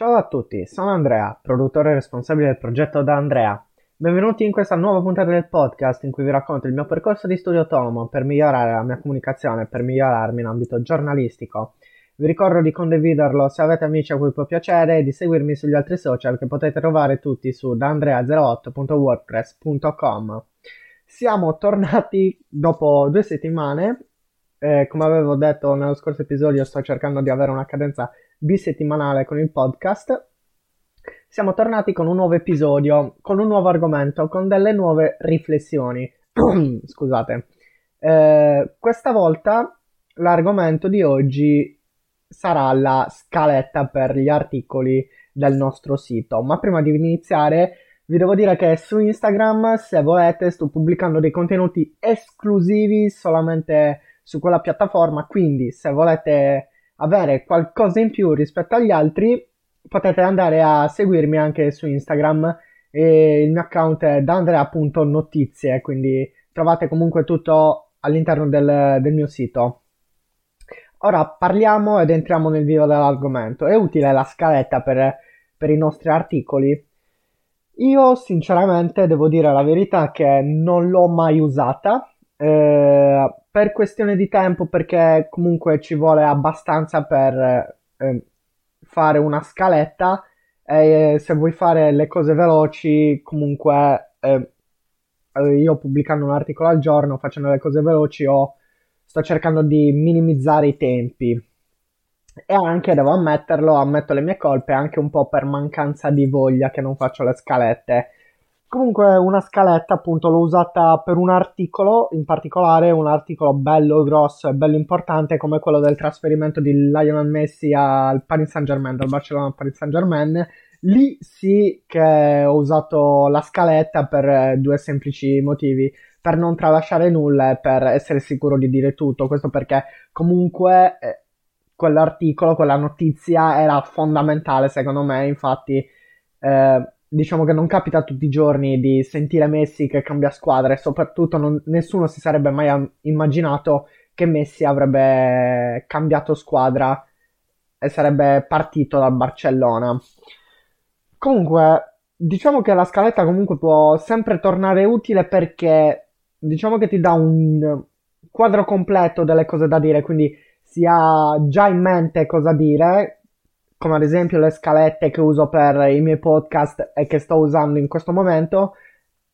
Ciao a tutti, sono Andrea, produttore responsabile del progetto da Andrea. Benvenuti in questa nuova puntata del podcast in cui vi racconto il mio percorso di studio autonomo per migliorare la mia comunicazione, per migliorarmi in ambito giornalistico. Vi ricordo di condividerlo se avete amici a cui può piacere e di seguirmi sugli altri social che potete trovare tutti su dandrea08.wordpress.com. Siamo tornati dopo due settimane. Eh, come avevo detto nello scorso episodio, sto cercando di avere una cadenza bisettimanale con il podcast. Siamo tornati con un nuovo episodio, con un nuovo argomento, con delle nuove riflessioni. Scusate. Eh, questa volta l'argomento di oggi sarà la scaletta per gli articoli del nostro sito. Ma prima di iniziare vi devo dire che su Instagram, se volete, sto pubblicando dei contenuti esclusivi solamente su quella piattaforma, quindi se volete avere qualcosa in più rispetto agli altri, potete andare a seguirmi anche su Instagram e il mio account è dandrea.notizie, quindi trovate comunque tutto all'interno del, del mio sito. Ora parliamo ed entriamo nel vivo dell'argomento. È utile la scaletta per, per i nostri articoli? Io sinceramente devo dire la verità che non l'ho mai usata eh, per questione di tempo perché comunque ci vuole abbastanza per eh, fare una scaletta e se vuoi fare le cose veloci comunque eh, io pubblicando un articolo al giorno facendo le cose veloci ho, sto cercando di minimizzare i tempi. E anche devo ammetterlo ammetto le mie colpe anche un po' per mancanza di voglia che non faccio le scalette Comunque una scaletta appunto l'ho usata per un articolo, in particolare un articolo bello grosso e bello importante come quello del trasferimento di Lionel Messi al Paris Saint Germain, dal Barcellona al Paris Saint Germain. Lì sì che ho usato la scaletta per due semplici motivi, per non tralasciare nulla e per essere sicuro di dire tutto. Questo perché comunque eh, quell'articolo, quella notizia era fondamentale secondo me, infatti... Eh, diciamo che non capita tutti i giorni di sentire Messi che cambia squadra e soprattutto non, nessuno si sarebbe mai immaginato che Messi avrebbe cambiato squadra e sarebbe partito dal Barcellona. Comunque, diciamo che la scaletta comunque può sempre tornare utile perché diciamo che ti dà un quadro completo delle cose da dire, quindi si ha già in mente cosa dire, come ad esempio le scalette che uso per i miei podcast e che sto usando in questo momento.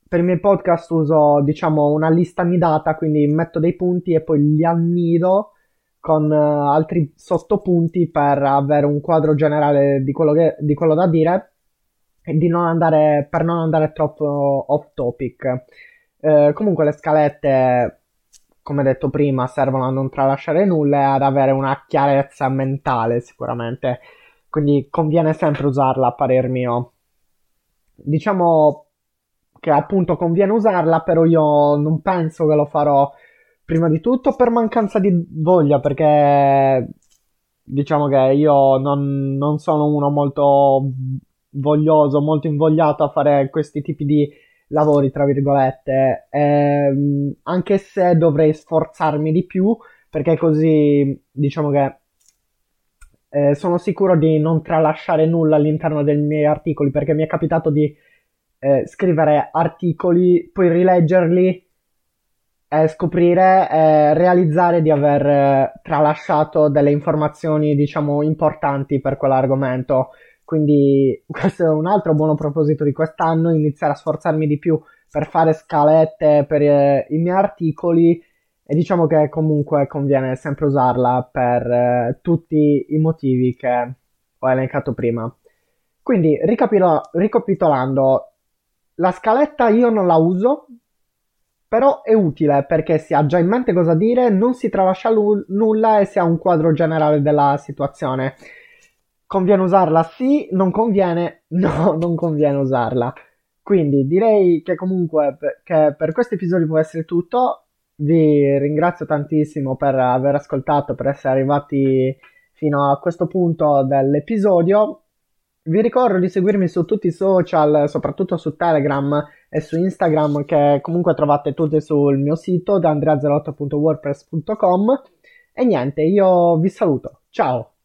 Per i miei podcast uso, diciamo, una lista annidata, quindi metto dei punti e poi li annido con uh, altri sottopunti per avere un quadro generale di quello, che, di quello da dire e di non andare, per non andare troppo off topic. Uh, comunque le scalette, come detto prima, servono a non tralasciare nulla e ad avere una chiarezza mentale sicuramente quindi conviene sempre usarla a parer mio. Diciamo che appunto conviene usarla, però io non penso che lo farò prima di tutto per mancanza di voglia, perché diciamo che io non, non sono uno molto voglioso, molto invogliato a fare questi tipi di lavori, tra virgolette, ehm, anche se dovrei sforzarmi di più, perché così diciamo che eh, sono sicuro di non tralasciare nulla all'interno dei miei articoli perché mi è capitato di eh, scrivere articoli, poi rileggerli e scoprire e realizzare di aver eh, tralasciato delle informazioni, diciamo, importanti per quell'argomento. Quindi questo è un altro buono proposito di quest'anno, iniziare a sforzarmi di più per fare scalette per eh, i miei articoli e diciamo che comunque conviene sempre usarla per eh, tutti i motivi che ho elencato prima. Quindi, ricapito- ricapitolando, la scaletta io non la uso, però è utile perché si ha già in mente cosa dire, non si tralascia l- nulla e si ha un quadro generale della situazione. Conviene usarla? Sì, non conviene? No, non conviene usarla. Quindi direi che comunque che per questo episodio può essere tutto. Vi ringrazio tantissimo per aver ascoltato, per essere arrivati fino a questo punto dell'episodio. Vi ricordo di seguirmi su tutti i social, soprattutto su Telegram e su Instagram, che comunque trovate tutti sul mio sito, da andreazelotto.wordpress.com. E niente, io vi saluto. Ciao!